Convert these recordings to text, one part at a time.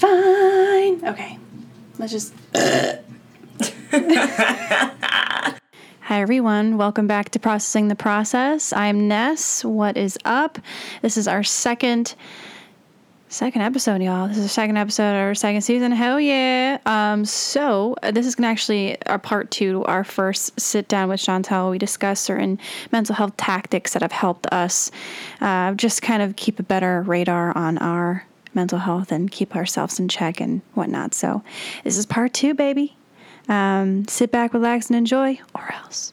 fine. Okay, let's just. Hi, everyone. Welcome back to Processing the Process. I'm Ness. What is up? This is our second second episode, y'all. This is the second episode of our second season. Hell yeah! Um, so uh, this is gonna actually our part two to our first sit down with Chantel. We discuss certain mental health tactics that have helped us uh, just kind of keep a better radar on our mental health and keep ourselves in check and whatnot. So this is part two, baby. Um, sit back, relax, and enjoy, or else.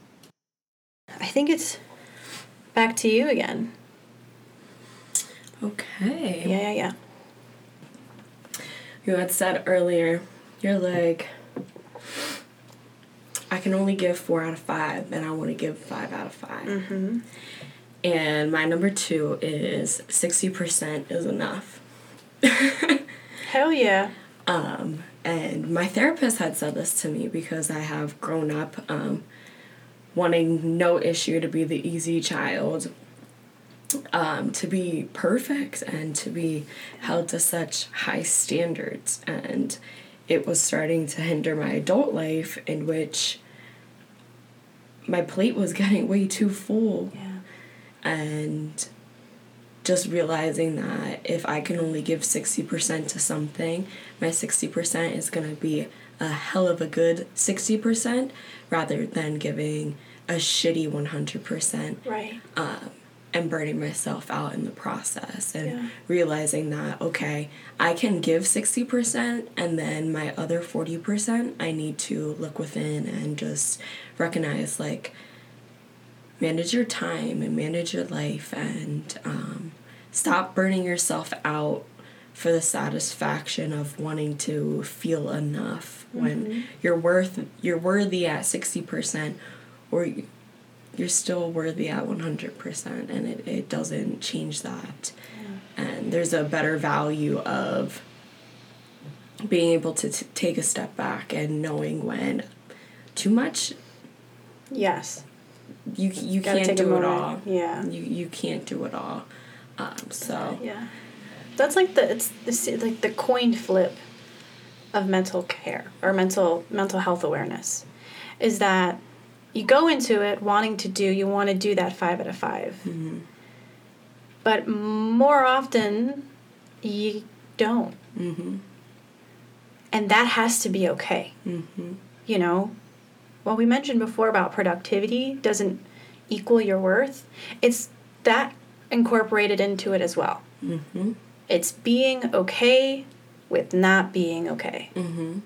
I think it's back to you again. Okay. Yeah, yeah, yeah. You had said earlier, you're like, I can only give four out of five, and I want to give five out of 5 Mm-hmm. And my number two is 60% is enough. Hell yeah. Um, and my therapist had said this to me because I have grown up um, wanting no issue to be the easy child, um, to be perfect, and to be held to such high standards. And it was starting to hinder my adult life, in which my plate was getting way too full Yeah. and just realizing that if I can only give 60% to something, my 60% is going to be a hell of a good 60% rather than giving a shitty 100% Right. um, and burning myself out in the process and Yeah. realizing that okay i can give 60% and then my other 40% i need to look within and just recognize like manage your time and manage your life and um, stop burning yourself out for the satisfaction of wanting to feel enough when you're worth you're worthy at 60% or you- you're still worthy at 100% and it, it doesn't change that. And there's a better value of being able to t- take a step back and knowing when too much Yes. You you Gotta can't do it all Yeah. you you can't do it all um, so Yeah. That's like the it's this like the coin flip of mental care or mental mental health awareness is that you go into it wanting to do you want to do that 5 out of 5. mhm, But more often you don't. mhm, And that has to be okay. mhm, you know, what we mentioned before about productivity doesn't equal your worth, it's that incorporated into it as well. mhm, It's being okay with not being okay. mhm.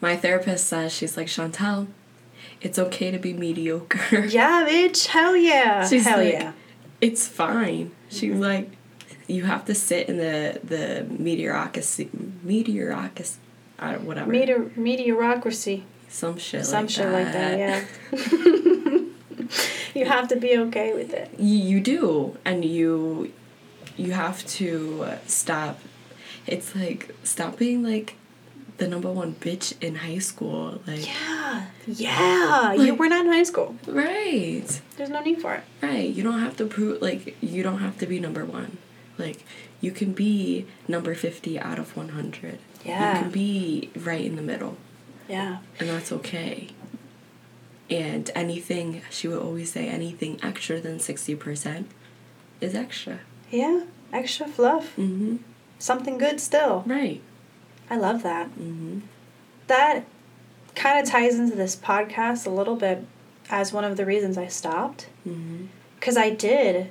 my therapist says she's like chantel it's okay to be mediocre Yeah, bitch. Hell yeah. She's Hell like, yeah. It's fine. She's like, you have to sit in the the meteorocracy, meteorocracy, I don't whatever. Meteor, meteorocracy. Some shit. Some like shit that. like that, yeah. you have to be okay with it. You, you do, and you you have to stop. It's like stop being like the number one bitch in high school. Like Yeah. Yeah. you, Like- we're not in high school. right, There's no need for it. right. You don't have to prove like you don't have to be number one. Like you can be number fifty out of one hundred. Yeah. You can be right in the middle. Yeah. and that's okay. And anything, she would always say, anything extra than 60% is extra. Yeah. Extra fluff. Mm-hmm. Something good still. Right. I love that. Mm-hmm. that kind of ties into this podcast a little bit as one of the reasons I stopped. Mm-hmm. Because I did.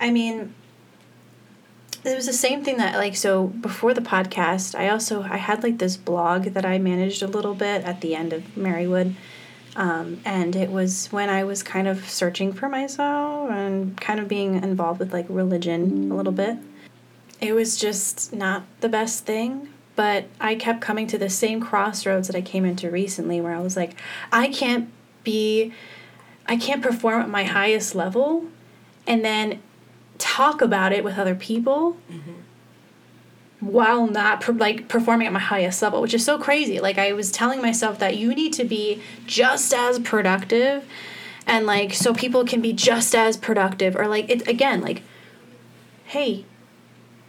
I mean, it was the same thing that like so before the podcast i also i had like this blog that i managed a little bit at the end of marywood um, and it was when i was kind of searching for myself and kind of being involved with like religion a little bit. It was just not the best thing but i kept coming to the same crossroads that i came into recently where i was like i can't be i can't perform at my highest level and then talk about it with other people while not per- like performing at my highest level which is so crazy like i was telling myself that you need to be just as productive and like so people can be just as productive or like it again like hey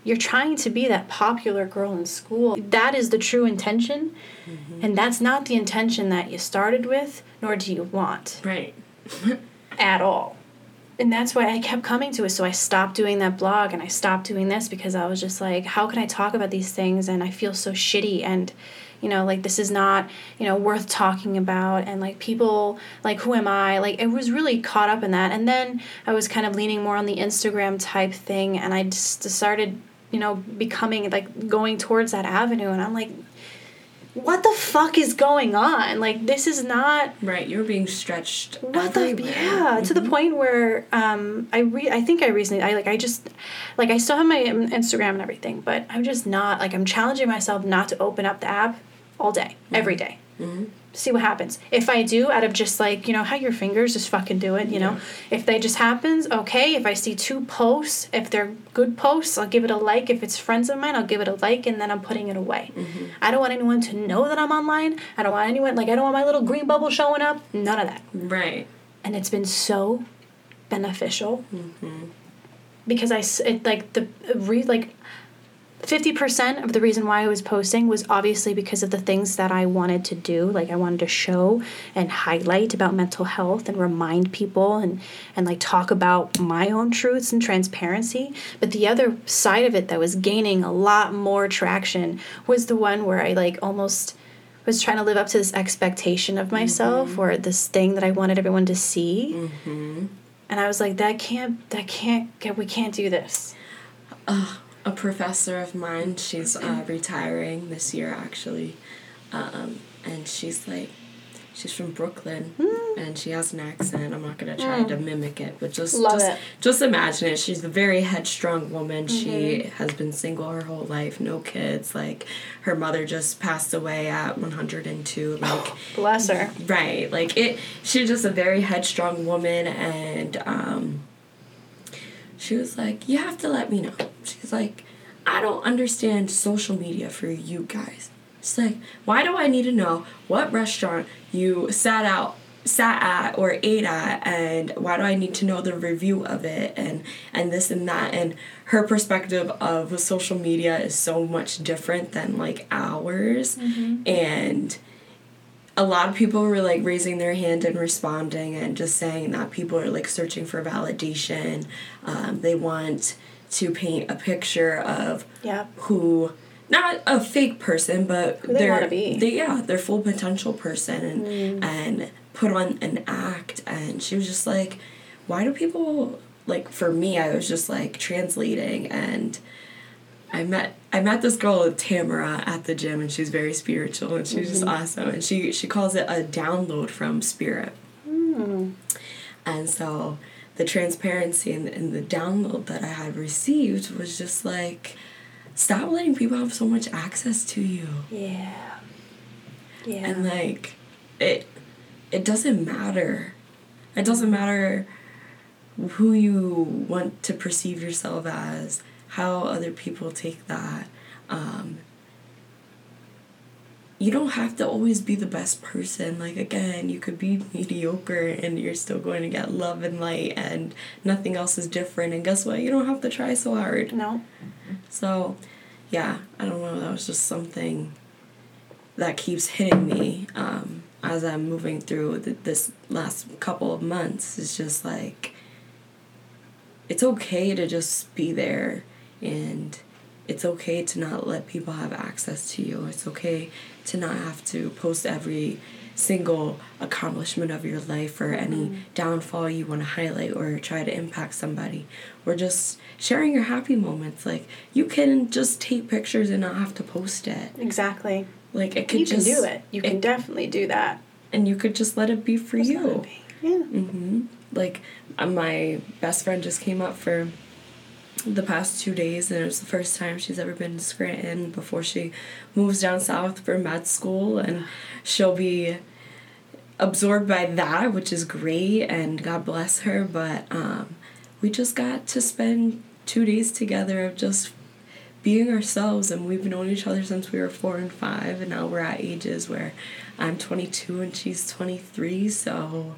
you're trying to be that popular girl in school. That is the true intention. Mm-hmm. And that's not the intention that you started with, nor do you want Right. at all. And that's why I kept coming to it. So I stopped doing that blog and I stopped doing this because I was just like, how can I talk about these things? And I feel so shitty. And, you know, like this is not, you know, worth talking about. And like people, like, who am I? Like, it was really caught up in that. And then I was kind of leaning more on the Instagram type thing. And I just started, you know, becoming like going towards that avenue. And I'm like, what the fuck is going on? Like, this is not Right. You're being stretched. what the everywhere. yeah to the point where um i re i think i recently i like i just like i still have my um, instagram and everything but i'm just not like i'm challenging myself not to open up the app all day every day. See what happens. If i do out of just like you know how your fingers just fucking do it you know? If that just happens okay if i see two posts if they're good posts i'll give it a like. If it's friends of mine i'll give it a like and then i'm putting it away. Mm-hmm. I don't want anyone to know that i'm online. I don't want anyone like i don't want my little green bubble showing up. None of that. Right. and it's been so beneficial mm-hmm. because I, it, like the re like. 50% of the reason why I was posting was obviously because of the things that I wanted to do. Like I wanted to show and highlight about mental health and remind people and and like talk about my own truths and transparency. But the other side of it that was gaining a lot more traction was the one where I like almost was trying to live up to this expectation of myself mm-hmm. or this thing that I wanted everyone to see. Mm-hmm. And I was like, that can't, that can't, we can't do this. A professor of mine. She's uh, retiring this year actually. Um, and she's like she's from brooklyn and she has an accent. I'm not going to try to mimic it but just Love just, it. just imagine it. She's a very headstrong woman. She has been single her whole life no kids. Like her mother just passed away at 102 like Bless her. right. Like it she's just a very headstrong woman and um she was like you have to let me know. She's like i don't understand social media for you guys. She's like why do i need to know what restaurant you sat out sat at or ate at and why do i need to know the review of it and and this and that? And her perspective of social media is so much different than like ours. Mm-hmm. And a lot of people were like raising their hand and responding and just saying that people are like searching for validation. Um, they want to paint a picture of Yeah. who, not a fake person, but Who they their- wanna be. They, yeah, their full potential person and and put on an act. And she was just like, why do people like? For me, I was just like translating and. I met I met this girl Tamara at the gym and she's very spiritual and she's just mm-hmm. awesome and she she calls it a download from spirit. Mm. And so the transparency and, and the download that I had received was just like stop letting people have so much access to you. Yeah. Yeah. And like it it doesn't matter. It doesn't matter who you want to perceive yourself as, how other people take that. Um, you don't have to always be the best person. Like again, you could be mediocre and you're still going to get love and light and nothing else is different. And guess what? You don't have to try so hard. no. So, yeah, I don't know. That was just something that keeps hitting me um, as I'm moving through th- this last couple of months. It's just like, it's okay to just be there and it's okay to not let people have access to you. It's okay to not have to post every single accomplishment of your life or any downfall you want to highlight or try to impact somebody or just sharing your happy moments like you can just take pictures and not have to post it Exactly. like it could You can just do it. You can definitely do that. and you could just let it be for Just you it. Yeah. hmm Like uh, my best friend just came up for the past two days, and it was the first time she's ever been to Scranton before she moves down south for med school, and she'll be absorbed by that, which is great, and God bless her. But um, we just got to spend two days together of just being ourselves and we've known each other since we were four and five and now we're at ages where i'm 22 and she's 23 so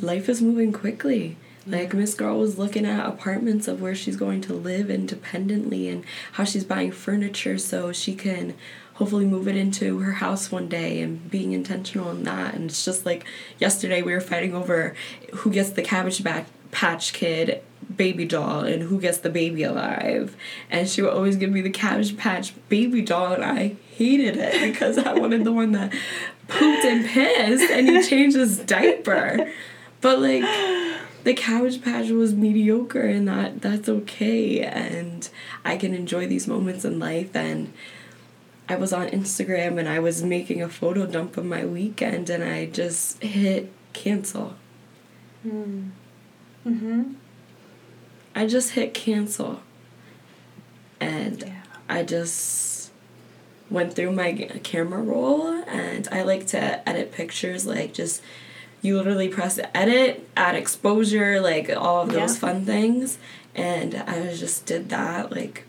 life is moving quickly Like Miss Girl was looking at apartments of where she's going to live independently and how she's buying furniture so she can hopefully move it into her house one day and being intentional in that. And it's just like yesterday we were fighting over who gets the cabbage patch patch kid baby doll and who gets the baby alive and she would always give me the cabbage patch baby doll and i hated it because i wanted the one that pooped and pissed and he changed his diaper but like the cabbage patch was mediocre and that that's okay and i can enjoy these moments in life and i was on instagram and i was making a photo dump of my weekend and i just hit cancel Mm. Mm-hmm. I just hit cancel. And Yeah. I just went through my camera roll and I like to edit pictures like just you literally press edit, add exposure, like all of those Yeah. fun things. And I just did that, like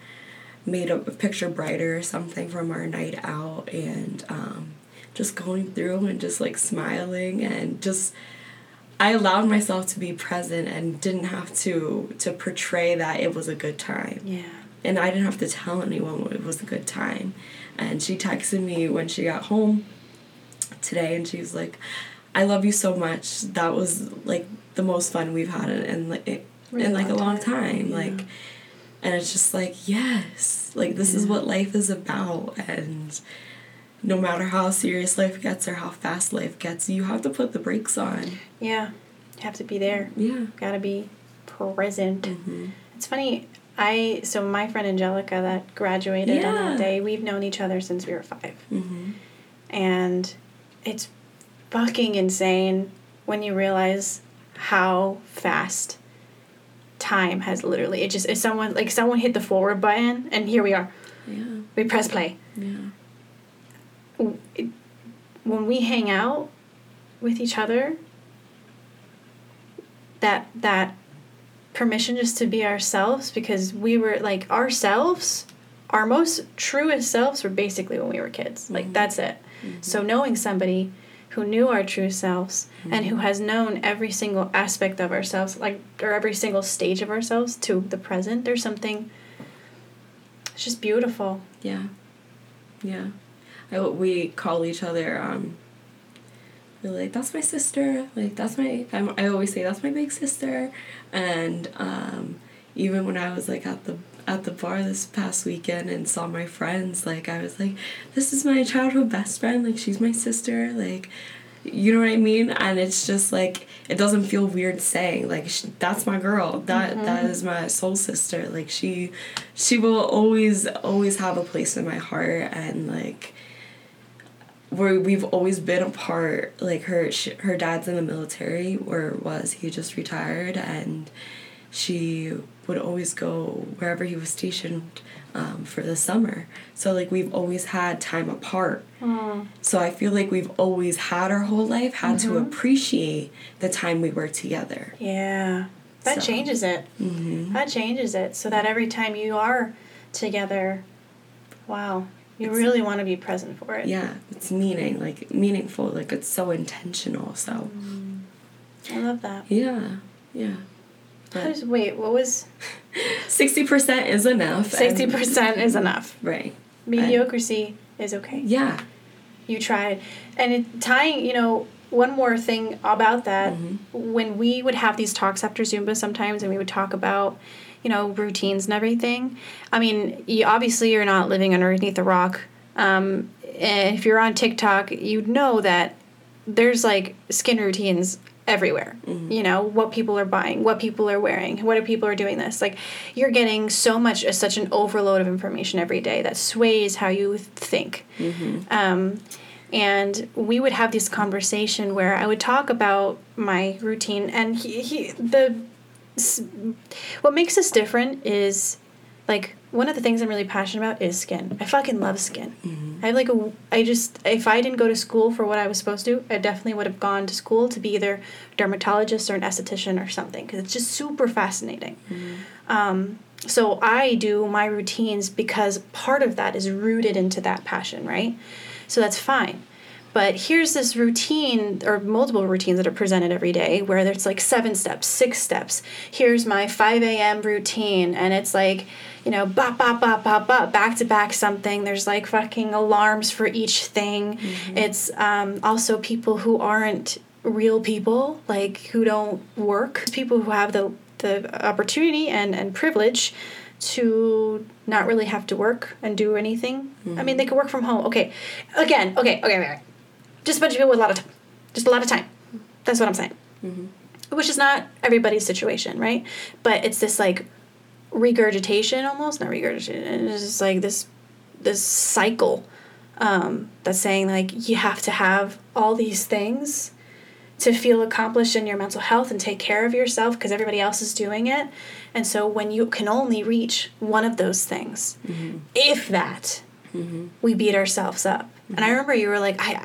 made a picture brighter or something from our night out and um, just going through and just like smiling and just I allowed myself to be present and didn't have to to portray that it was a good time. Yeah. And I didn't have to tell anyone it was a good time. And she texted me when she got home today and she was like, I love you so much. That was like the most fun we've had in, in, like in like a long time. Yeah. Like and it's just like, yes, like this is what life is about and no matter how serious life gets or how fast life gets, you have to put the brakes on. Yeah. You have to be there. Yeah. Gotta be present. Mm-hmm. It's funny. I so my friend Angelica that graduated on that day. We've known each other since we were five, Mm-hmm. and it's fucking insane when you realize how fast time has literally. It just if someone like someone hit the forward button and here we are. Yeah. We press play. Yeah. when we hang out with each other that that permission just to be ourselves because we were like ourselves our most truest selves were basically when we were kids like Mhm. that's it so knowing somebody who knew our true selves and who has known every single aspect of ourselves like or every single stage of ourselves to the present there's something it's just beautiful Yeah. Yeah. I, we call each other, um, like, that's my sister. Like, that's my, I'm, I always say, that's my big sister. And um, even when I was like at the, at the bar this past weekend and saw my friends, like, I was like, this is my childhood best friend. Like, she's my sister. Like, you know what I mean? And it's just like it doesn't feel weird saying like that's my girl. That, mm-hmm. that is my soul sister. Like she she will always always have a place in my heart and like where we've always been apart. Like her sh- her dad's in the military or was he just retired and she would always go wherever he was stationed um, for the summer. So like we've always had time apart. So I feel like we've always had our whole life had to appreciate the time we were together. Yeah. That So- changes it. Mm-hmm. That changes it. So that every time you are together, wow, you It's- really want to be present for it. Yeah, it's meaning like meaningful. Like it's so intentional. So I love that. yeah, yeah. But wait, what was sixty percent is enough. 60% is enough. Right. Mediocrity is okay. Yeah. You tried. And it, tying, you know, one more thing about that, Mhm. when we would have these talks after Zumba sometimes and we would talk about, you know, routines and everything. I mean, you, obviously you're not living underneath a rock. Um, and if you're on TikTok, you know that there's like skin routines everywhere. You know, what people are buying, what people are wearing, what are people are doing this. Like you're getting so much uh, such an overload of information every day that sways how you think. Um, and we would have this conversation where I would talk about my routine, and he, he the what makes us different is like one of the things I'm really passionate about is skin. I fucking love skin. I have like a I just if I didn't go to school for what I was supposed to, I definitely would have gone to school to be either dermatologist or an esthetician or something because it's just super fascinating. Um, so I do my routines because part of that is rooted into that passion, right? So that's fine. But here's this routine or multiple routines that are presented every day where there's like seven steps, six steps. Here's my 5 a.m. routine, and it's like, you know, bop, bop, bop, bop, bop, back to back something. There's like fucking alarms for each thing. It's um, also people who aren't real people, like who don't work, people who have the, the opportunity and, and privilege to not really have to work and do anything. I mean, they could work from home. Okay. Again, okay, okay, okay. Just a bunch of people with a lot of time. Just a lot of time. That's what I'm saying. Mm-hmm. Which is not everybody's situation, right? But it's this like regurgitation almost, not regurgitation. It's just like this this cycle um, that's saying like you have to have all these things to feel accomplished in your mental health and take care of yourself because everybody else is doing it. And so when you can only reach one of those things, mm-hmm. if that, mm-hmm. we beat ourselves up. And I remember you were like, I,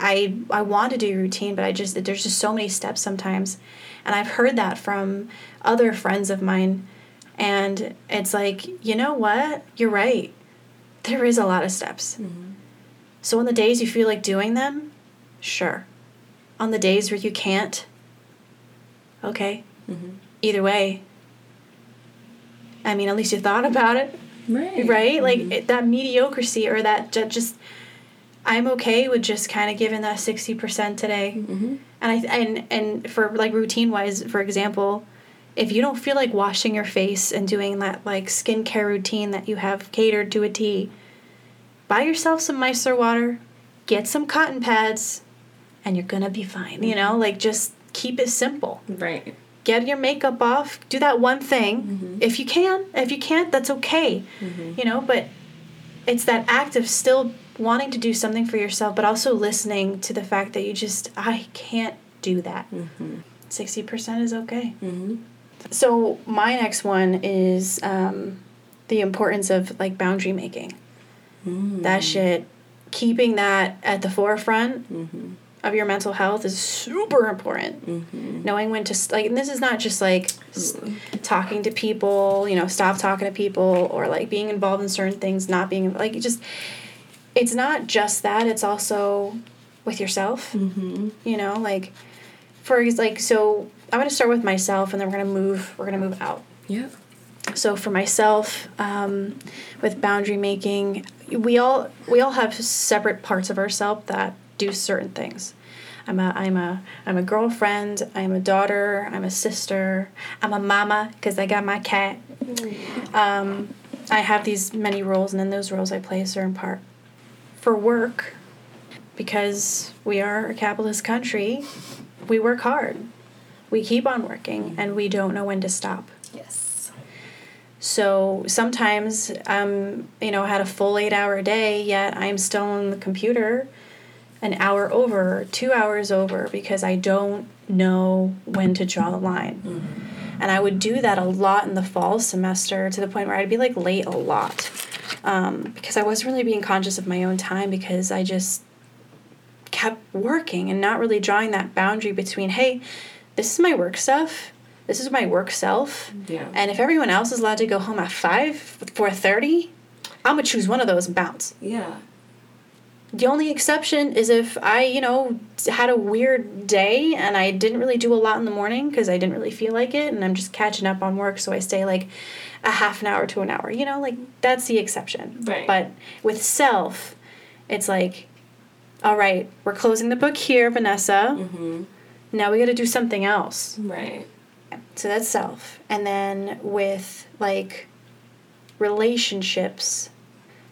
I, I want to do routine, but I just, there's just so many steps sometimes. And I've heard that from other friends of mine. And it's like, you know what? You're right. There is a lot of steps. Mm-hmm. So on the days you feel like doing them, sure. On the days where you can't, okay. Mm-hmm. Either way, I mean, at least you thought about it, Right. right? Like mm-hmm. it, that mediocrity or that just, I'm okay with just kind of giving that sixty percent today. Mm-hmm. And I and and for like routine wise, for example, if you don't feel like washing your face and doing that like skincare routine that you have catered to a T, buy yourself some micellar water, get some cotton pads, and you're gonna be fine. You know, like just keep it simple. Right. Get your makeup off. Do that one thing if you can. If you can't, that's okay. You know, but it's that act of still wanting to do something for yourself, but also listening to the fact that you just I can't do that. Mm-hmm. 60 percent is okay. Mm-hmm. So my next one is um, the importance of like boundary making. Mm. That shit, keeping that at the forefront mm-hmm. of your mental health is super important. Mm-hmm. Knowing when to like, and this is not just like s- mm. talking to people, you know, stop talking to people or like being involved in certain things, not being like just. It's not just that. It's also with yourself. Mm-hmm. You know, like for like so. I'm gonna start with myself, and then we're gonna move. We're gonna move out. Yeah. So for myself, um, with boundary making, we all we all have separate parts of ourselves that do certain things. I'm a I'm a I'm a girlfriend. I'm a daughter. I'm a sister. I'm a mama because I got my cat. Um, I have these many roles, and in those roles, I play a certain part. For work, because we are a capitalist country, we work hard. We keep on working, and we don't know when to stop. Yes. So sometimes um, you know, had a full eight hour day, yet I'm still on the computer an hour over, two hours over, because I don't know when to draw the line. And I would do that a lot in the fall semester to the point where I'd be like late a lot. Um, because I wasn't really being conscious of my own time because I just kept working and not really drawing that boundary between, hey, this is my work stuff, this is my work self. Yeah. And if everyone else is allowed to go home at five, four thirty, I'm gonna choose one of those and bounce. Yeah. The only exception is if I, you know, had a weird day and I didn't really do a lot in the morning because I didn't really feel like it, and I'm just catching up on work, so I stay like a half an hour to an hour. You know, like that's the exception. Right. But with self, it's like, all right, we're closing the book here, Vanessa. Mm-hmm. Now we got to do something else. Right. So that's self. And then with like relationships,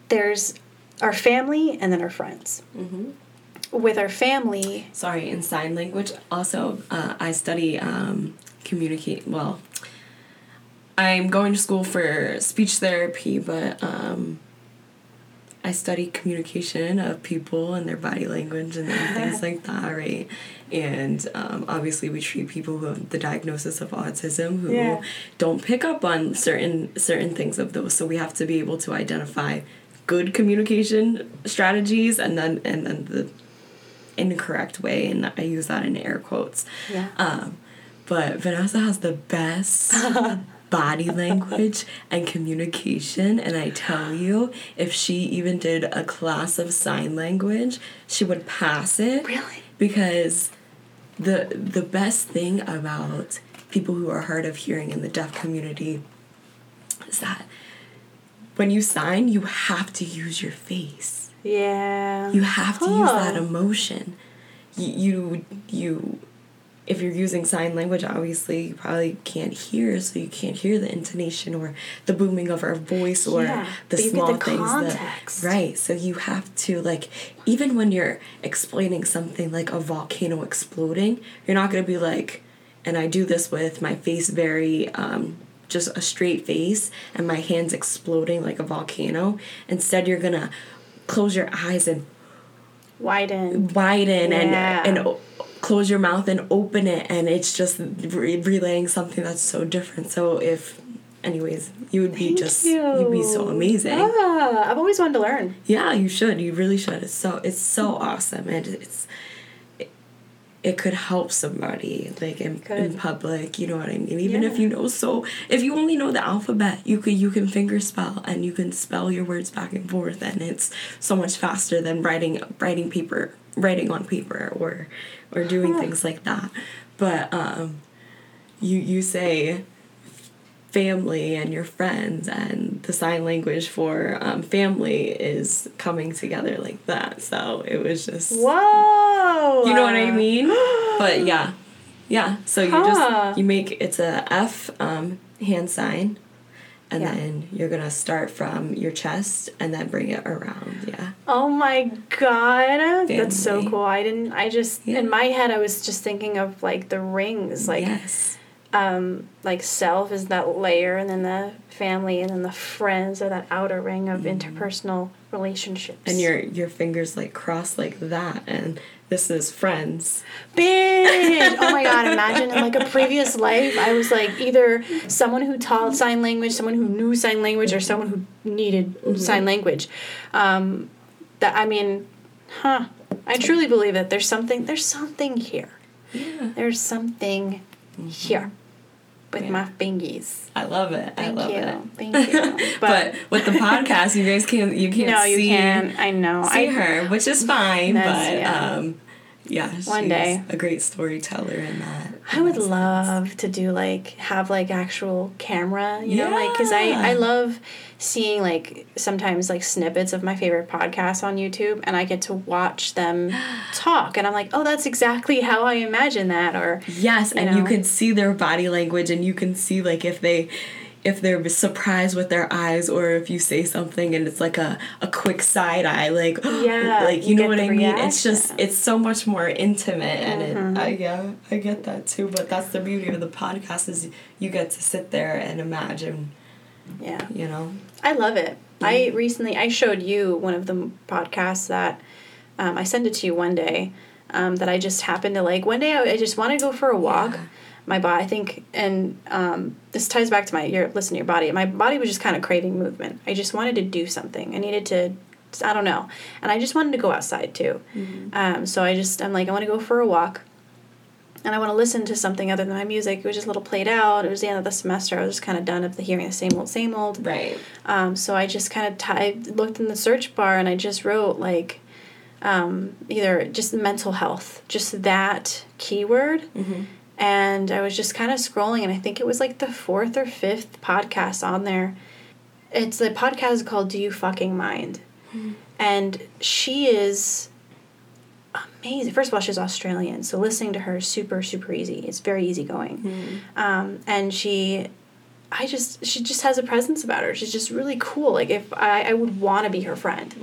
there's our family and then our friends. Mm-hmm. With our family, Sorry, in sign language. Also, uh, I study um, communicate. Well, I'm going to school for speech therapy, but um, I study communication of people and their body language and things like that, right? And um, obviously, we treat people who have the diagnosis of autism who Yeah. don't pick up on certain certain things of those. So we have to be able to identify good communication strategies and then and then the incorrect way, and I use that in air quotes. Yeah. Um, but Vanessa has the best body language and communication. And I tell you, if she even did a class of sign language, she would pass it. Really? Because the the best thing about people who are hard of hearing in the deaf community is that when you sign, you have to use your face. Yeah. You have to use that emotion. You, you you if you're using sign language, obviously you probably can't hear, so you can't hear the intonation or the booming of our voice or Yeah, the but you get small the things. That, right. So you have to like even when you're explaining something like a volcano exploding, you're not gonna be like, and I do this with my face very um, just a straight face and my hands exploding like a volcano. Instead, you're gonna close your eyes and Widen. widen Yeah. and and close your mouth and open it and it's just re- relaying something that's so different. So if anyways you would be Thank just you. would be so amazing. Ah, I've always wanted to learn. yeah you should. You really should. It's so it's so awesome and it's it, it could help somebody like in, in public you know what i mean? Even if you know so if you only know the alphabet you could you can finger spell and you can spell your words back and forth and it's so much faster than writing writing paper writing on paper or or doing Huh. things like that but um you you say family and your friends and the sign language for um, family is coming together like that so it was just Whoa. you know what i mean but yeah yeah so you Huh. just you make it's a f um, hand sign and Yeah. then you're gonna start from your chest and then bring it around yeah Oh my god. That's so cool. I didn't I just Yeah. in my head I was just thinking of like the rings like yes um like self is that layer and then the family and then the friends are that outer ring of interpersonal relationships. Mm-hmm. and your your fingers like cross like that and this is friends Bitch! Oh my god, imagine in like a previous life, I was like either someone who taught sign language, someone who knew sign language, or someone who needed sign language. Um, that I mean, huh. I truly believe that there's something there's something here. yeah There's something here with Yeah. my fingies. i love it i Thank love you. it Thank you. but, with the podcast you guys can't you can't no, you see can't. I know. see I, her, which is fine. But yeah. um, yeah, One she's day. a great storyteller in that. I would in that sense. love to do like have like actual camera, you know, like because I I love seeing like sometimes like snippets of my favorite podcasts on YouTube, and I get to watch them talk, and I'm like, oh, that's exactly how I imagine that, or Yes, you and you can see their body language, and you can see like if they. If they're surprised with their eyes, or if you say something and it's like a, a quick side eye, like Yeah, like you, you know what I mean. It's just it's so much more intimate, and Mm-hmm. it, I yeah I get that too. But that's the beauty of the podcast is you get to sit there and imagine, yeah, you know. I love it. I recently I showed you one of the podcasts that um, I sent it to you one day um, that I just happened to like. One day I, I just want to go for a walk. Yeah. My body, I think, and um, this ties back to my your listen to your body. My body was just kind of craving movement. I just wanted to do something. I needed to. I don't know, and I just wanted to go outside too. Um, so I just I'm like I want to go for a walk. And I want to listen to something other than my music. It was just a little played out. It was the end of the semester. I was just kind of done of the hearing the same old, same old. Right. Um, so I just kind of typed, looked in the search bar, and I just wrote like um, either just mental health, just that keyword. Mm-hmm. And I was just kind of scrolling, and I think it was like the fourth or fifth podcast on there. It's the podcast called "Do You Fucking Mind," and she is amazing. First of all, she's Australian, so listening to her is super super easy. It's very easygoing, um, and she I just she just has a presence about her. She's just really cool. Like if I, I would want to be her friend.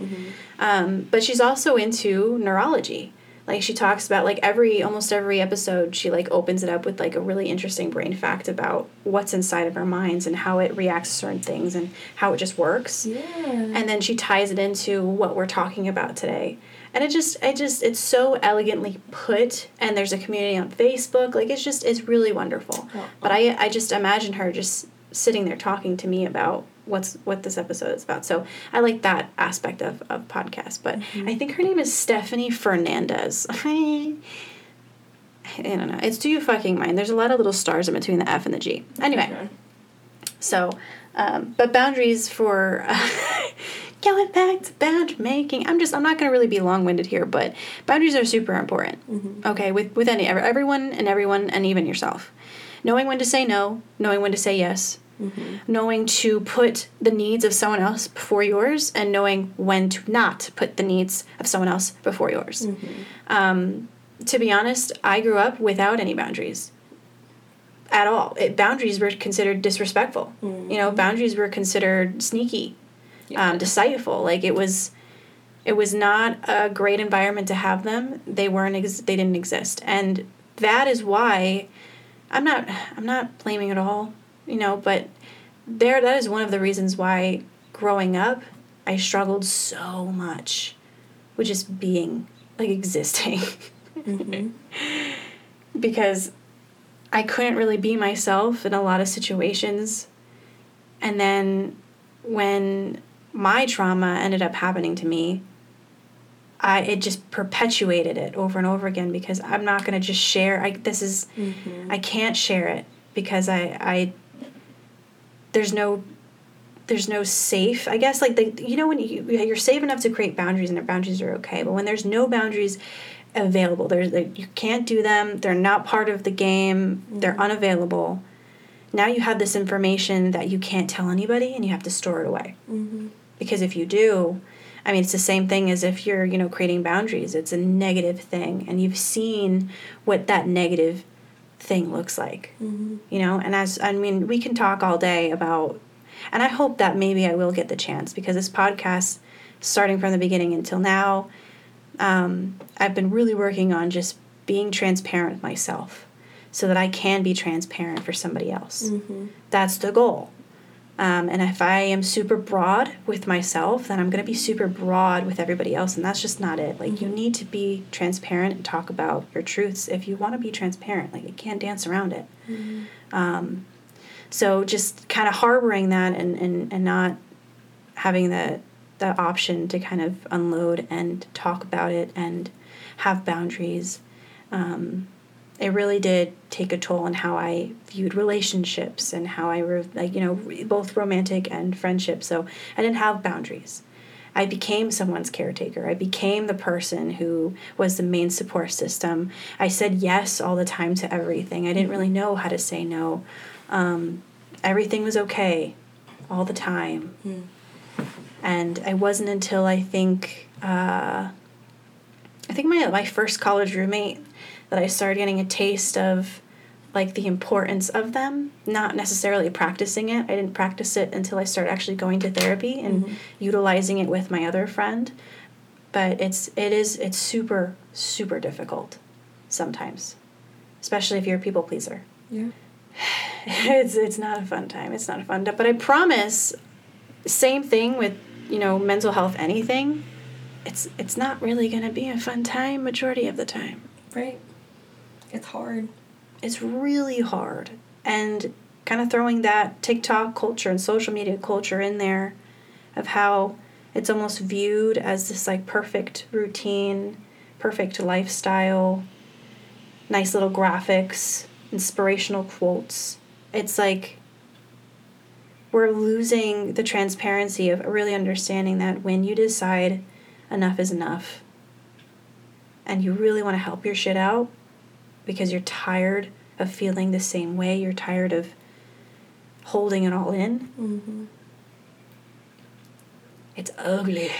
Um, but she's also into neurology. Like she talks about like every almost every episode she like opens it up with like a really interesting brain fact about what's inside of our minds and how it reacts to certain things and how it just works. Yeah. And then she ties it into what we're talking about today. And it just I just it's so elegantly put and there's a community on Facebook. Like it's just it's really wonderful. Oh. But I I just imagine her just sitting there talking to me about what's what this episode is about. So I like that aspect of, of podcast. But I think her name is Stephanie Fernandez. I don't know. It's do you fucking mind? There's a lot of little stars in between the F and the G. Anyway, So, um, but boundaries for going back to boundary making. I'm just I'm not going to really be long winded here, but boundaries are super important. Okay, with with any everyone and everyone and even yourself, knowing when to say no, knowing when to say yes, knowing to put the needs of someone else before yours, and knowing when to not put the needs of someone else before yours. Um, to be honest, I grew up without any boundaries at all. It, boundaries were considered disrespectful. You know, boundaries were considered sneaky, um, deceitful. Like it was, it was not a great environment to have them. They weren't. Ex- they didn't exist, and that is why I'm not. I'm not blaming at all. You know, but there. That is one of the reasons why growing up, I struggled so much with just being like existing. Mm-hmm. because I couldn't really be myself in a lot of situations. And then when my trauma ended up happening to me, I it just perpetuated it over and over again because I'm not going to just share I this is mm-hmm. I can't share it because I I there's no there's no safe i guess. Like the you know when you you're safe enough to create boundaries and the boundaries are okay but when there's no boundaries available there's like you can't do them they're not part of the game they're mm-hmm. unavailable. Now you have this information that you can't tell anybody and you have to store it away. Mm-hmm. Because if you do i mean it's the same thing as if you're you know creating boundaries. It's a negative thing. And you've seen what that negative thing looks like you know? And as i mean we can talk all day about and i hope that maybe i will get the chance because this podcast starting from the beginning until now um, i've been really working on just being transparent with myself so that i can be transparent for somebody else. That's the goal um, and if I am super broad with myself, then I'm going to be super broad with everybody else. And that's just not it. Like, you need to be transparent and talk about your truths if you want to be transparent. Like, you can't dance around it. Um, so, just kind of harboring that and, and, and not having the, the option to kind of unload and talk about it and have boundaries. Um, it really did take a toll on how I viewed relationships and how I, re- like, you know, both romantic and friendship. So I didn't have boundaries. I became someone's caretaker. I became the person who was the main support system. I said yes all the time to everything. I didn't really know how to say no. Um, everything was okay all the time. And it wasn't until I think, uh, I think my, my first college roommate that I started getting a taste of like the importance of them, not necessarily practicing it. I didn't practice it until I started actually going to therapy and mm-hmm. utilizing it with my other friend. But it's it is it's super super difficult sometimes, especially if you're a people pleaser. Yeah. it's it's not a fun time. It's not a fun time. But I promise, same thing with you know mental health. Anything, it's it's not really gonna be a fun time majority of the time. Right. It's hard. It's really hard, and kind of throwing that TikTok culture and social media culture in there, of how it's almost viewed as this like perfect routine, perfect lifestyle, nice little graphics, inspirational quotes. It's like we're losing the transparency of really understanding that when you decide enough is enough and you really want to help your shit out because you're tired of feeling the same way, you're tired of holding it all in, Mm-hmm. it's ugly.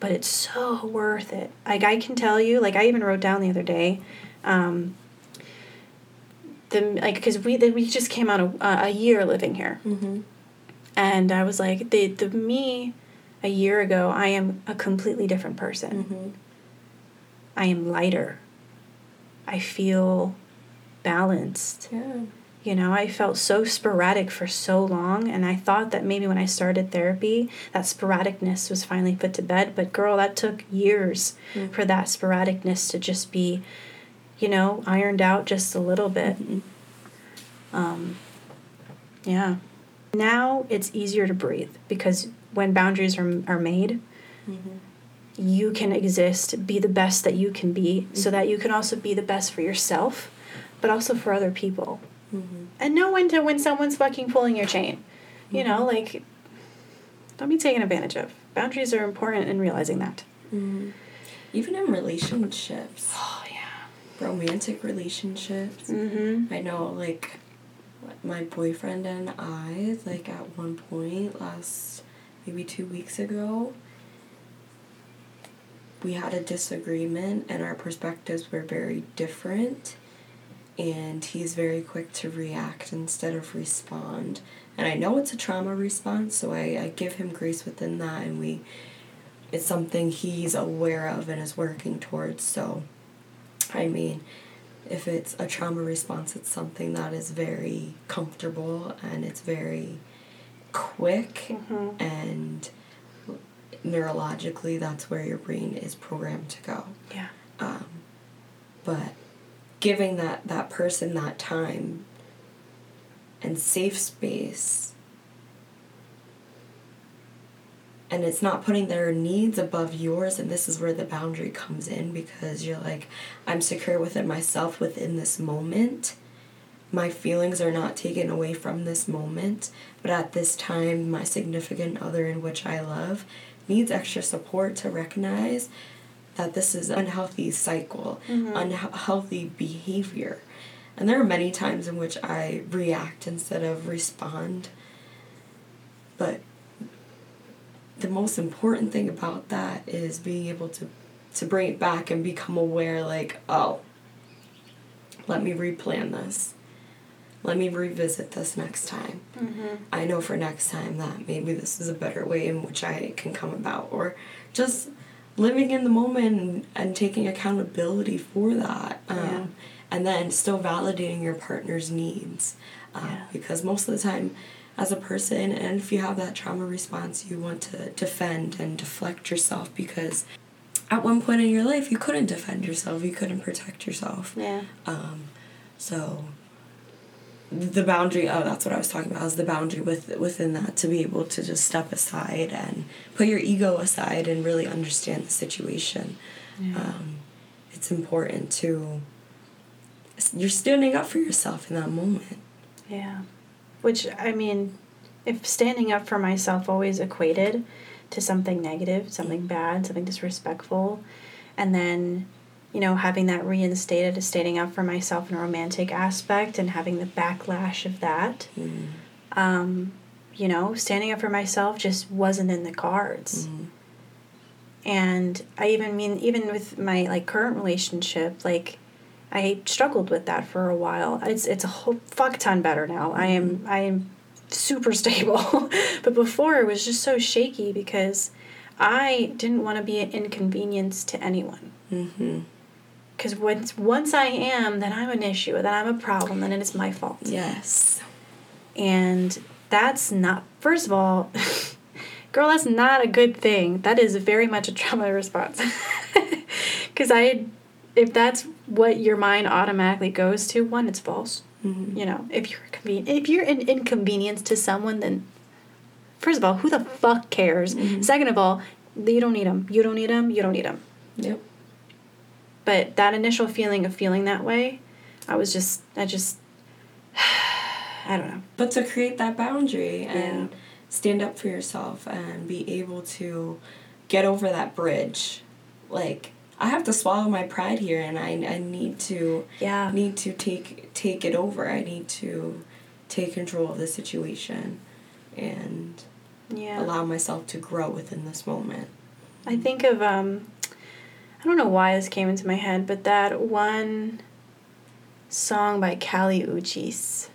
But it's so worth it. Like I can tell you, like I even wrote down the other day, um, the like because we the, we just came out a, a year living here, Mm-hmm. and I was like the the me a year ago I am a completely different person. Mm-hmm. I am lighter. I feel balanced. Yeah. You know, I felt so sporadic for so long, and I thought that maybe when I started therapy, that sporadicness was finally put to bed. But girl, that took years for that sporadicness to just be, you know, ironed out just a little bit. Um, yeah. Now it's easier to breathe because when boundaries are, are made, you can exist, be the best that you can be, so that you can also be the best for yourself, but also for other people. Mm-hmm. and know when to when someone's fucking pulling your chain. You know, like don't be taken advantage of. Boundaries are important in realizing that. Mm-hmm. Even in relationships, Oh yeah. romantic relationships. Mm-hmm. I know, like, my boyfriend and I, like, at one point last maybe two weeks ago, we had a disagreement and our perspectives were very different. And he's very quick to react instead of respond. And I know it's a trauma response, so I, I give him grace within that, and we, it's something he's aware of and is working towards. So, I mean, if it's a trauma response, it's something that is very comfortable and it's very quick Mm-hmm. and neurologically that's where your brain is programmed to go. Yeah. Um, but giving that, that person that time and safe space and it's not putting their needs above yours and this is where the boundary comes in because you're like i'm secure within myself within this moment my feelings are not taken away from this moment but at this time my significant other in which i love needs extra support to recognize that this is an unhealthy cycle mm-hmm. unhealthy behavior. And there are many times in which i react instead of respond. But the most important thing about that is being able to to bring it back and become aware like oh let me replan this let me revisit this next time Mm-hmm. i know for next time that maybe this is a better way in which i can come about or just living in the moment and, and taking accountability for that um, Yeah. and then still validating your partner's needs uh, Yeah. because most of the time as a person and if you have that trauma response you want to defend and deflect yourself because at one point in your life you couldn't defend yourself you couldn't protect yourself Yeah. um, so the boundary oh that's what I was talking about is the boundary with within that to be able to just step aside and put your ego aside and really understand the situation. Um, it's important to you're standing up for yourself in that moment. Yeah. Which, I mean, if standing up for myself always equated to something negative, something bad, something disrespectful, and then, you know, having that reinstated standing up for myself in a romantic aspect and having the backlash of that, Mm. um, you know, standing up for myself just wasn't in the cards. Mm. And I even mean, even with my like current relationship, like I struggled with that for a while. It's it's a whole fuck ton better now. I am I am super stable, but before it was just so shaky because I didn't want to be an inconvenience to anyone. Mm-hmm. Because once once I am, then I'm an issue. Then I'm a problem. Then it is my fault. Yes. And that's not, first of all, girl, that's not a good thing. That is very much a trauma response. Because I, if that's what your mind automatically goes to, one, it's false. Mm-hmm. You know, if you're conven- if you're an inconvenience to someone, then first of all, who the fuck cares? Second of all, you don't need them. You don't need them. You don't need them. Yep. But that initial feeling of feeling that way, I was just, I just, I don't know. But to create that boundary and Yeah. stand up for yourself and be able to get over that bridge. Like I have to swallow my pride here and I, I need to Yeah. need to take take it over. I need to take control of the situation and Yeah. allow myself to grow within this moment. I think of um I don't know why this came into my head, but that one song by Kali Uchis.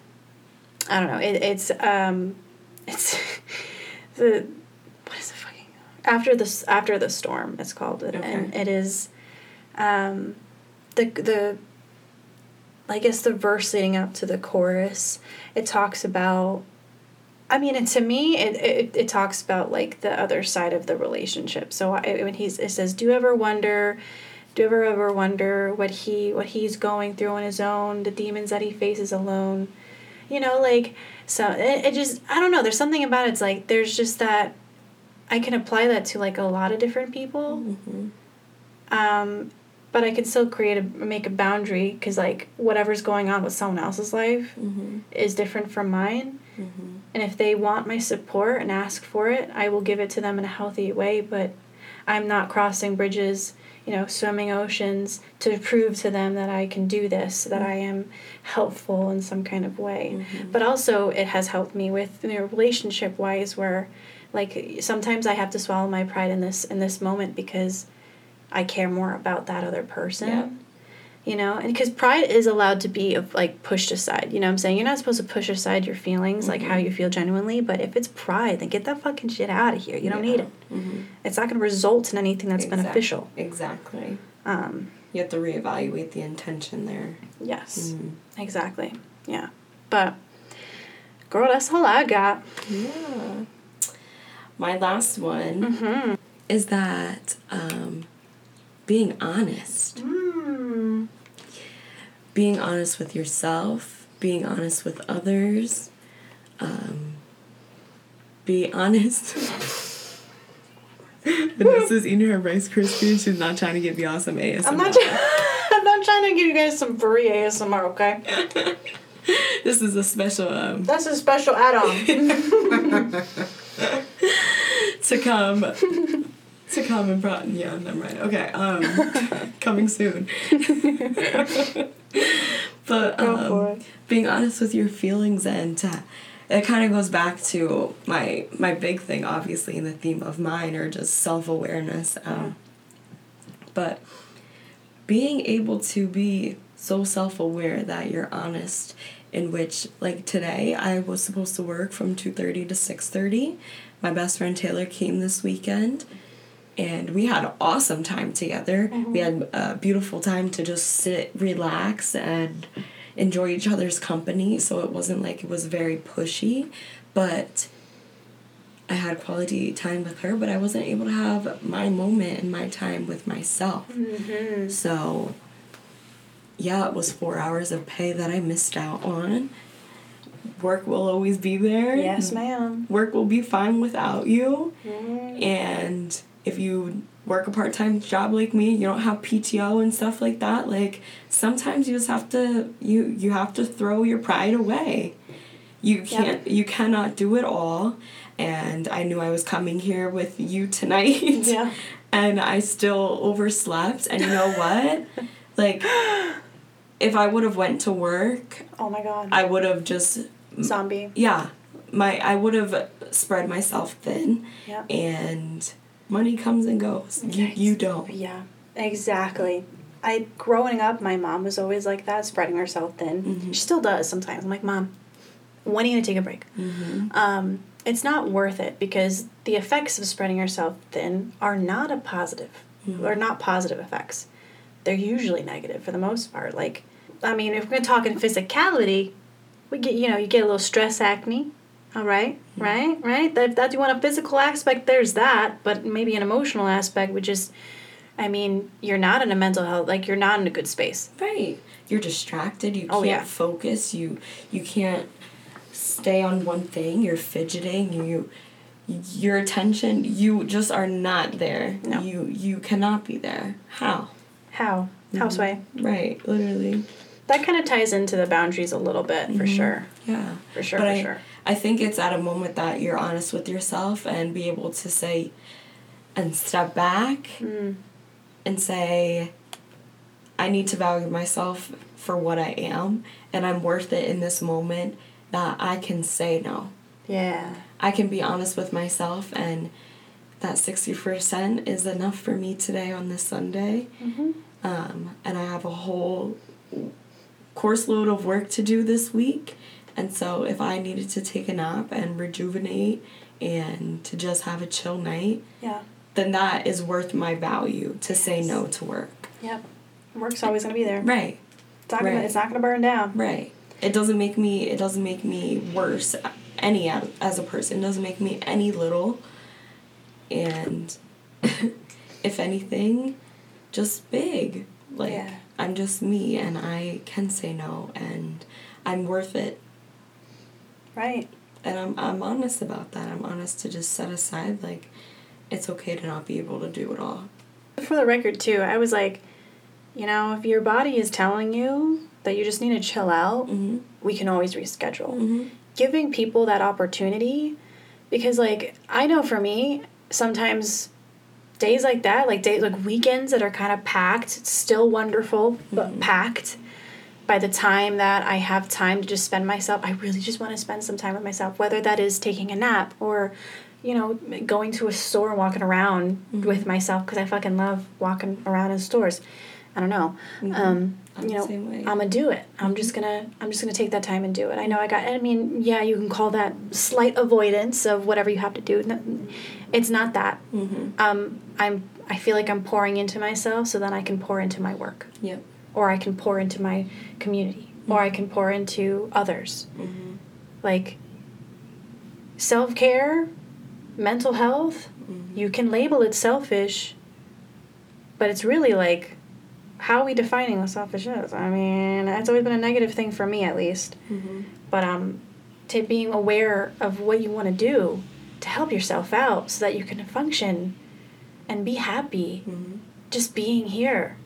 I don't know. It, it's um it's the what is the fucking after the after the storm it's called and Okay. it is um the the I guess the verse leading up to the chorus it talks about I mean, and to me, it, it, it talks about like the other side of the relationship. So I, when he's it says, "Do you ever wonder, do you ever ever wonder what he what he's going through on his own, the demons that he faces alone?" You know, like so it, it just I don't know. There's something about it, it's like there's just that I can apply that to like a lot of different people. Mm-hmm. Um, but I can still create a make a boundary because like whatever's going on with someone else's life Mm-hmm. is different from mine. Mm-hmm. And if they want my support and ask for it, I will give it to them in a healthy way. But I'm not crossing bridges, you know, swimming oceans to prove to them that I can do this, that I am helpful in some kind of way. But also, it has helped me with you know, relationship wise, where like sometimes I have to swallow my pride in this in this moment because I care more about that other person Yeah. You know and because pride is allowed to be of like pushed aside you know what i'm saying you're not supposed to push aside your feelings like how you feel genuinely but if it's pride then get that fucking shit out of here you don't need it Mm-hmm. it's not going to result in anything that's beneficial Exactly. um You have to reevaluate the intention there. yes Mm. exactly yeah but girl that's all i got Yeah. My last one mm-hmm. is that um, being honest. mm. Being honest with yourself, being honest with others, um, be honest. Vanessa's eating her Rice Krispies. She's not trying to get me awesome ASMR. i'm not i'm not trying to give you guys some free asmr okay this is a special um, that's a special add-on to come to come and brought yeah never mind. Okay um coming soon. But um, being honest with your feelings and to, it kind of goes back to my my big thing obviously in the theme of mine or just self-awareness um, but being able to be so self-aware that you're honest in which like today i was supposed to work from 2.30 to 6.30 my best friend taylor came this weekend and we had an awesome time together we had a beautiful time to just sit relax and enjoy each other's company so it wasn't like it was very pushy but i had quality time with her but i wasn't able to have my moment and my time with myself mm-hmm. so, yeah, it was four hours of pay that I missed out on. Work will always be there. yes ma'am Work will be fine without you. mm. And if you work a part time job like me, you don't have PTO and stuff like that. Like sometimes you just have to you you have to throw your pride away. You can't you cannot do it all. And I knew I was coming here with you tonight. Yeah. and I still overslept. And you know what? like, if I would have went to work, oh my god I would have just zombie yeah, my I would have spread myself thin. Yep. And money comes and goes. You Yes. you don't. Yeah, exactly. I growing up, my mom was always like that, spreading herself thin. Mhm. She still does sometimes. I'm like, Mom, when are you gonna take a break? Mm-hmm. Um, it's not worth it because the effects of spreading yourself thin are not a positive, Mhm. or not positive effects. They're usually negative for the most part. Like, I mean, if we're gonna talk in physicality, we get you know you get a little stress acne. All right, right, right. That that you want a physical aspect, there's that, but maybe an emotional aspect would just, I mean, you're not in a mental health like you're not in a good space. Right. You're distracted. You Oh, can't yeah. focus. You you can't stay on one thing. You're fidgeting. You your attention. You just are not there. No. You you cannot be there. How? How mm-hmm. houseway. Right. Literally. That kind of ties into the boundaries a little bit for sure, Yeah. for sure, but for I, sure. I think it's at a moment that you're honest with yourself and be able to say and step back Mm. and say, I need to value myself for what I am and I'm worth it in this moment that I can say no. Yeah. I can be honest with myself and that 60% is enough for me today on this Sunday. Mm-hmm. Um, and I have a whole course load of work to do this week. And so if I needed to take a nap and rejuvenate and to just have a chill night, Yeah. then that is worth my value to say no to work. Yep. Work's always gonna be there. Right. It's not gonna. It's not gonna burn down. Right. It doesn't make me it doesn't make me worse any as as a person. It doesn't make me any little. And if anything, just big. Like Yeah. I'm just me and I can say no and I'm worth it. Right. And I'm I'm honest about that. I'm honest to just set aside like it's okay to not be able to do it all. For the record, too, I was like, You know, if your body is telling you that you just need to chill out, Mm-hmm. we can always reschedule. Mm-hmm. Giving people that opportunity because like I know for me, sometimes days like that, like days like weekends that are kind of packed, it's still wonderful, but packed. By the time that I have time to just spend myself, I really just want to spend some time with myself, whether that is taking a nap or, you know, going to a store and walking around with myself because I fucking love walking around in stores. I don't know. Um, I'm you know. I'm gonna do it. I'm just gonna I'm just gonna take that time and do it. I know I got. I mean, yeah, you can call that slight avoidance of whatever you have to do. It's not that. Mm-hmm. Um, I'm. I feel like I'm pouring into myself, so then I can pour into my work, Yep. or I can pour into my community, or I can pour into others. Mm-hmm. Like self care, mental health. Mm-hmm. You can label it selfish, but it's really like how are we defining what selfish is? I mean, it's always been a negative thing for me, at least. Mm-hmm. But um, to being aware of what you want to do to help yourself out, so that you can function and be happy, Mm-hmm. just being here.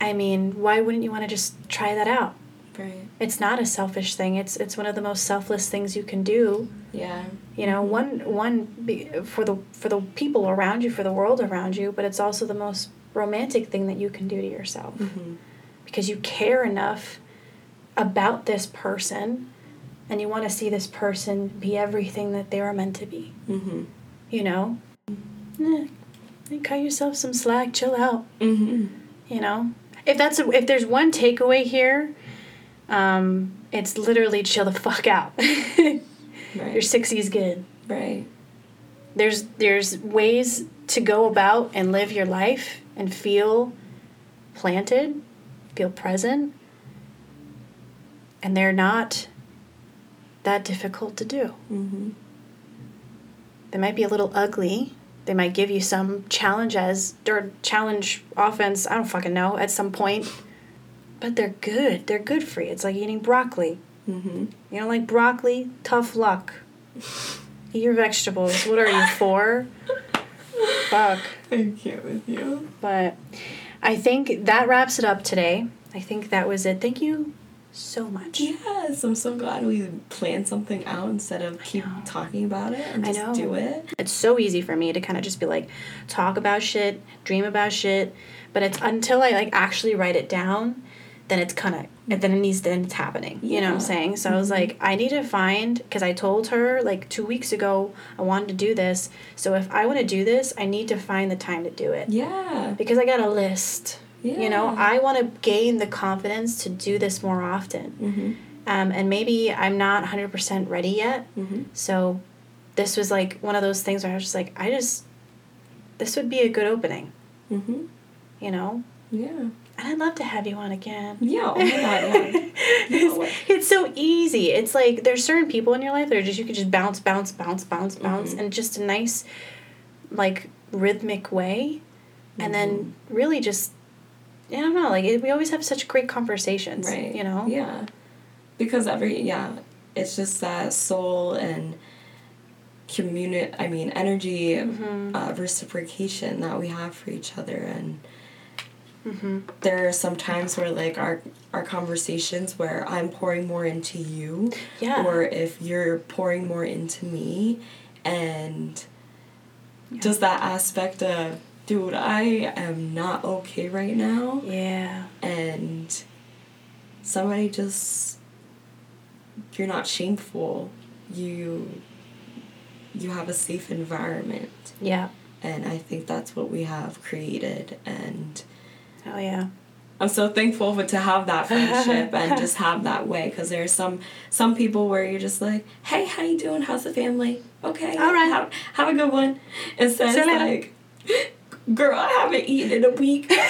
I mean, why wouldn't you want to just try that out? Right. It's not a selfish thing. It's it's one of the most selfless things you can do. Yeah. You know, one one be, for the for the people around you, for the world around you, but it's also the most romantic thing that you can do to yourself Mm-hmm. because you care enough about this person and you want to see this person be everything that they were meant to be. Mm-hmm. You know? Eh, cut yourself some slack, chill out. Mm-hmm. You know? If that's a, if there's one takeaway here, um, it's literally chill the fuck out. Right. Your 60s good. right. There's there's ways to go about and live your life and feel planted, feel present. And they're not that difficult to do. Mm-hmm. They might be a little ugly. They might give you some challenge as or challenge offense, I don't fucking know, at some point. But they're good. They're good for you. It's like eating broccoli. Mm-hmm. You don't like broccoli? Tough luck. Eat your vegetables. What are you, for? Fuck. I can't with you. But I think that wraps it up today. I think that was it. Thank you so much. Yes, I'm so glad we planned something out instead of keep talking about it and just do it. It's so easy for me to kind of just be like, talk about shit, dream about shit, but it's until I like actually write it down, then it's kind of, then it needs, then it's happening. You know what I'm saying? So I was mm-hmm. like, I need to find, because I told her like two weeks ago I wanted to do this. So if I want to do this, I need to find the time to do it. Yeah. Because I got a list. You know, I want to gain the confidence to do this more often. Mm-hmm. Um, and maybe I'm not 100% ready yet. Mm-hmm. So this was like one of those things where I was just like, I just, this would be a good opening, Mm-hmm. you know? Yeah. And I'd love to have you on again. Yeah. Oh my god. Yeah. it's, it's so easy. It's like there's certain people in your life that are just you could just bounce, bounce, bounce, bounce, bounce, Mhm. and just a nice, like rhythmic way, and then Mm-hmm. really just, I don't know. Like it, we always have such great conversations, Right. You know. Yeah. Because every yeah, it's just that soul and communi- I mean energy Mhm. uh, reciprocation that we have for each other and Mm-hmm. there are some times where like our our conversations where I'm pouring more into you Yeah. or if you're pouring more into me and just that aspect of dude I am not okay right now. Yeah. and somebody just you're not shameful. You you have a safe environment. Yeah. and i think that's what we have created. And Oh yeah. i'm so thankful for, to have that friendship and just have that way. Because there's some some people where you're just like hey how you doing? How's the family? Okay All right. have, have a good one. Instead you it's like girl i haven't eaten in a week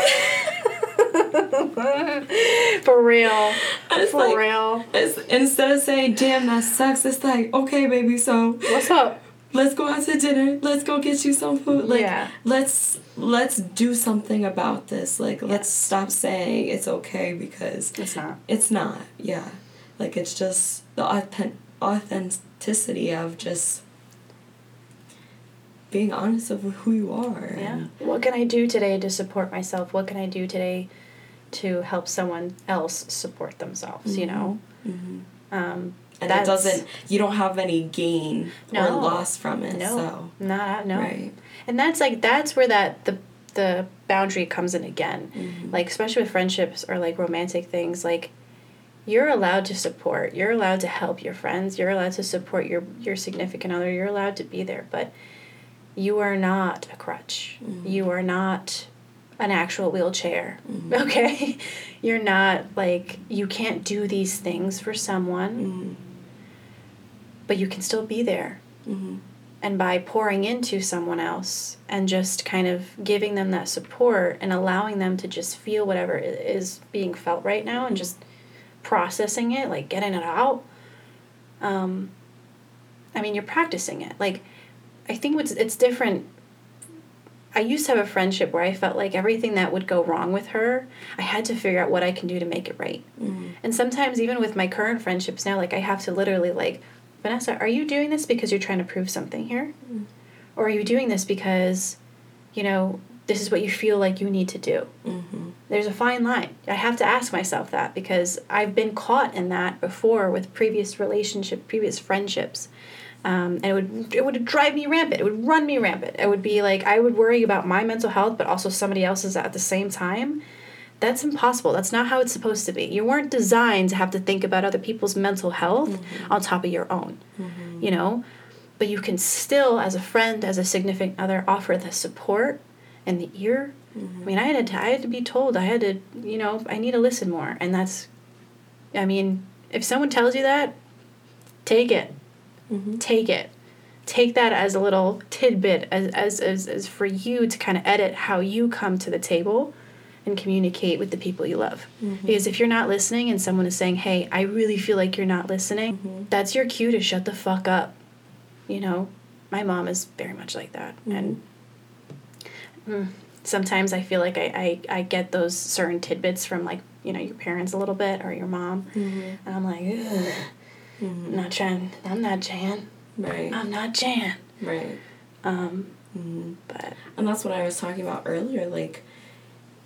For real. It's For like- real. It's, instead of saying, damn, that sucks, it's like, okay, baby, so What's up? let's go out to dinner. Let's go get you some food. Like, Yeah. let's let's do something about this. Like, let's stop saying it's okay because It's not. it's not. Yeah. Like, it's just the authentic authenticity of just being honest of who you are. Yeah. What can I do today to support myself? What can I do today to help someone else support themselves? You know. Mhm. Um, And that doesn't. You don't have any gain or loss from it. No, So. not no. Right. And that's like that's where that the the boundary comes in again. Mhm. Like especially with friendships or like romantic things, like you're allowed to support. You're allowed to help your friends. You're allowed to support your your significant other. You're allowed to be there, but you are not a crutch. Mhm. You are not an actual wheelchair. Mhm. Okay? You're not like you can't do these things for someone, Mhm. but you can still be there. Mhm. and by pouring into someone else and just kind of giving them that support and allowing them to just feel whatever is being felt right now and just processing it like getting it out um i mean you're practicing it like i think what's it's different i used to have a friendship where i felt like everything that would go wrong with her i had to figure out what i can do to make it right Mhm. and sometimes even with my current friendships now, like I have to literally like, Vanessa, are you doing this because you're trying to prove something here? Mm. Or are you doing this because, you know, this is what you feel like you need to do? Mhm. There's a fine line. I have to ask myself that because I've been caught in that before with previous relationship, previous friendships. Um, and it would it would drive me rampant. It would run me rampant. It would be like I would worry about my mental health, but also somebody else's at the same time. That's impossible. That's not how it's supposed to be. You weren't designed to have to think about other people's mental health on top of your own. Mhm. You know, but you can still, as a friend, as a significant other, offer the support and the ear. I mean, I had to, I had to be told. I had to, you know, I need to listen more, and that's. I mean, if someone tells you that, take it. Mhm. Take it. Take that as a little tidbit, as as as, as for you to kind of edit how you come to the table, and communicate with the people you love. Because if you're not listening, and someone is saying, "Hey, I really feel like you're not listening," Mhm. that's your cue to shut the fuck up. You know, my mom is very much like that, and mm, sometimes I feel like I, I I get those certain tidbits from like you know your parents a little bit or your mom, Mhm. and I'm like, Ugh, I'm Mhm. not trying. I'm not Jan. Right. I'm not Jan. Right. Um, Mhm. but And that's what I was talking about earlier. Like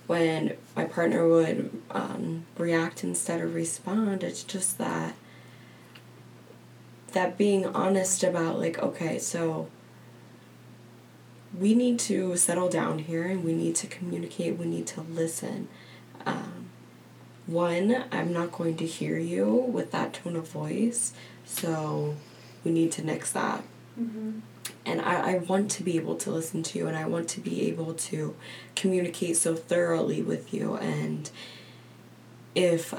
when my partner would um, react instead of respond, it's just that that being honest about like okay, so we need to settle down here and we need to communicate. We need to listen. Um, one, I'm not going to hear you with that tone of voice, so we need to nix that. Mm-hmm. And I, I want to be able to listen to you and I want to be able to communicate so thoroughly with you and if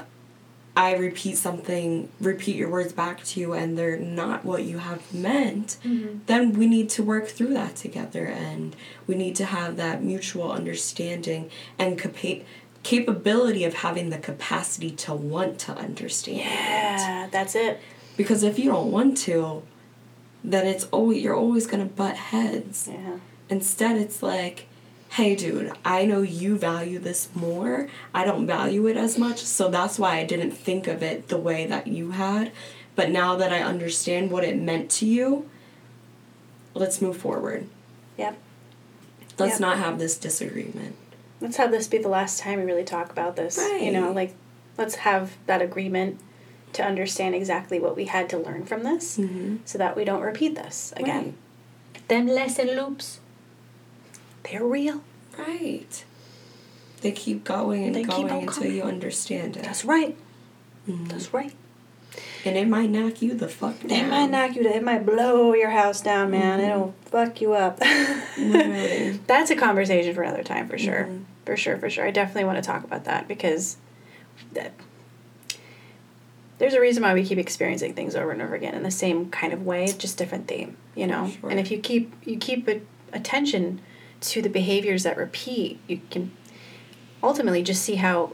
I repeat something repeat your words back to you and they're not what you have meant mm-hmm. then we need to work through that together and we need to have that mutual understanding and capa- capability of having the capacity to want to understand it. yeah, that's it. because if you don't want to then it's always you're always gonna butt heads Yeah. instead it's like hey dude i know you value this more i don't value it as much so that's why i didn't think of it the way that you had but now that i understand what it meant to you let's move forward Yep. let's Yep. not have this disagreement Let's have this be the last time we really talk about this. You know, like let's have that agreement to understand exactly what we had to learn from this mm-hmm. so that we don't repeat this again. Them lesson loops, they're real. right they keep going and They going on until coming. you understand it That's right. Mhm. That's right. And it might knock you the fuck down It might knock you down. It might blow your house down, man. Mhm. It'll fuck you up. Literally. That's a conversation for another time, for sure. Mhm. For sure, for sure. I definitely want to talk about that because that there's a reason why we keep experiencing things over and over again in the same kind of way, just different theme, you know. Sure. And if you keep you keep a, attention to the behaviors that repeat, you can ultimately just see how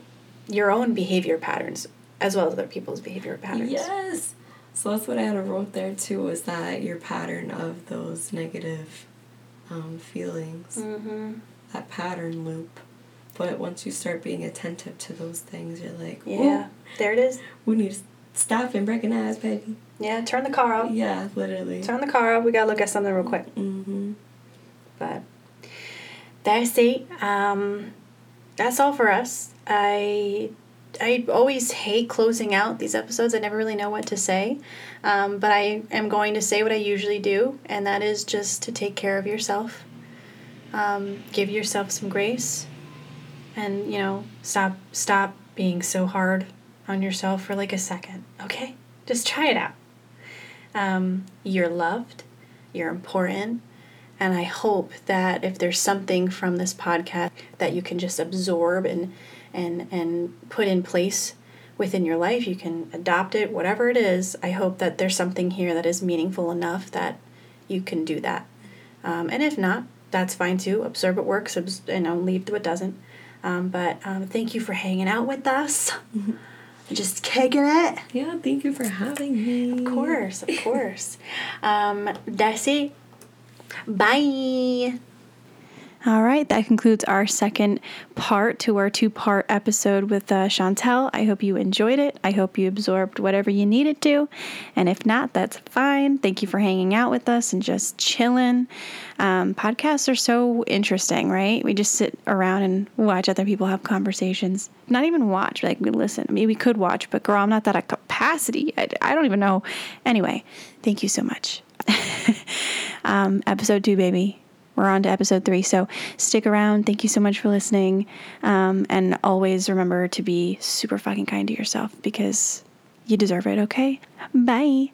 your own behavior patterns as well as other people's behavior patterns. Yes. So that's what I had wrote there too. Was that your pattern of those negative um, feelings, Mm-hmm. that pattern loop. But once you start being attentive to those things, you're like, Yeah. There it is. we need to stop and recognize, baby. Yeah. Turn the car off. Yeah, literally. Turn the car off. We gotta look at something real quick. Mm-hmm. But that's it. Um, that's all for us. I I always hate closing out these episodes. I never really know what to say. Um, but I am going to say what I usually do, and that is just to take care of yourself. Um, give yourself some grace, and you know, stop stop being so hard on yourself for like a second. Okay, just try it out. Um, you're loved. You're important. And I hope that if there's something from this podcast that you can just absorb and and and put in place within your life, you can adopt it, whatever it is. I hope that there's something here that is meaningful enough that you can do that. Um, and if not, that's fine too. Observe what works, and you know, leave what doesn't. Um, but um, thank you for hanging out with us. Just kicking it. Yeah, thank you for having me. Of course, of course. um, that's it. Bye. All right, that concludes our second part to our two part episode with uh, Chantel. I hope you enjoyed it. I hope you absorbed whatever you needed to. And if not, that's fine. Thank you for hanging out with us and just chilling. Um, podcasts are so interesting, right? We just sit around and watch other people have conversations. Not even watch, like we listen. I mean, we could watch, but girl, I'm not that a capacity. I, I don't even know. Anyway, thank you so much. um, episode two, baby we're on to episode three. So stick around. Thank you so much for listening. Um, and always remember to be super fucking kind to yourself because you deserve it, okay? Bye.